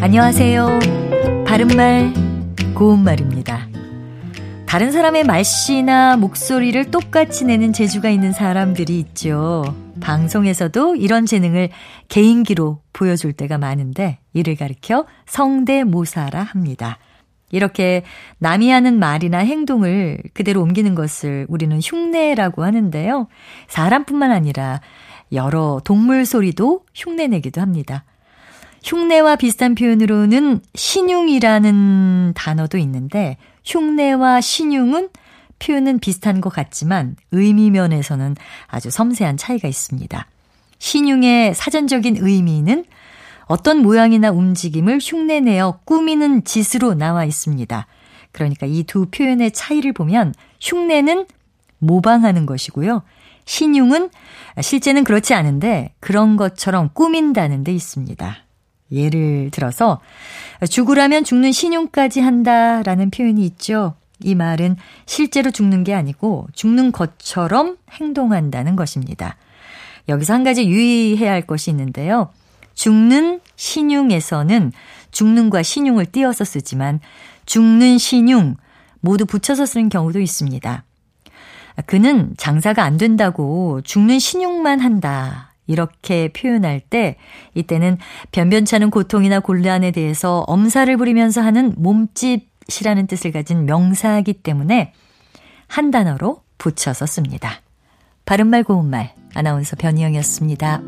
안녕하세요. 바른말, 고운말입니다. 다른 사람의 말씨나 목소리를 똑같이 내는 재주가 있는 사람들이 있죠. 방송에서도 이런 재능을 개인기로 보여줄 때가 많은데 이를 가리켜 성대모사라 합니다. 이렇게 남이 하는 말이나 행동을 그대로 옮기는 것을 우리는 흉내라고 하는데요. 사람뿐만 아니라 여러 동물 소리도 흉내내기도 합니다. 흉내와 비슷한 표현으로는 신용이라는 단어도 있는데 흉내와 신용은 표현은 비슷한 것 같지만 의미 면에서는 아주 섬세한 차이가 있습니다. 신용의 사전적인 의미는 어떤 모양이나 움직임을 흉내내어 꾸미는 짓으로 나와 있습니다. 그러니까 이 두 표현의 차이를 보면 흉내는 모방하는 것이고요. 신용은 실제는 그렇지 않은데 그런 것처럼 꾸민다는 데 있습니다. 예를 들어서 죽으라면 죽는 신용까지 한다라는 표현이 있죠. 이 말은 실제로 죽는 게 아니고 죽는 것처럼 행동한다는 것입니다. 여기서 한 가지 유의해야 할 것이 있는데요. 죽는 신용에서는 죽는과 신용을 띄어서 쓰지만 죽는 신용 모두 붙여서 쓰는 경우도 있습니다. 그는 장사가 안 된다고 죽는 신용만 한다. 이렇게 표현할 때 이때는 변변찮은 고통이나 곤란에 대해서 엄살을 부리면서 하는 몸짓이라는 뜻을 가진 명사이기 때문에 한 단어로 붙여서 씁니다. 바른말 고운말 아나운서 변희영이었습니다.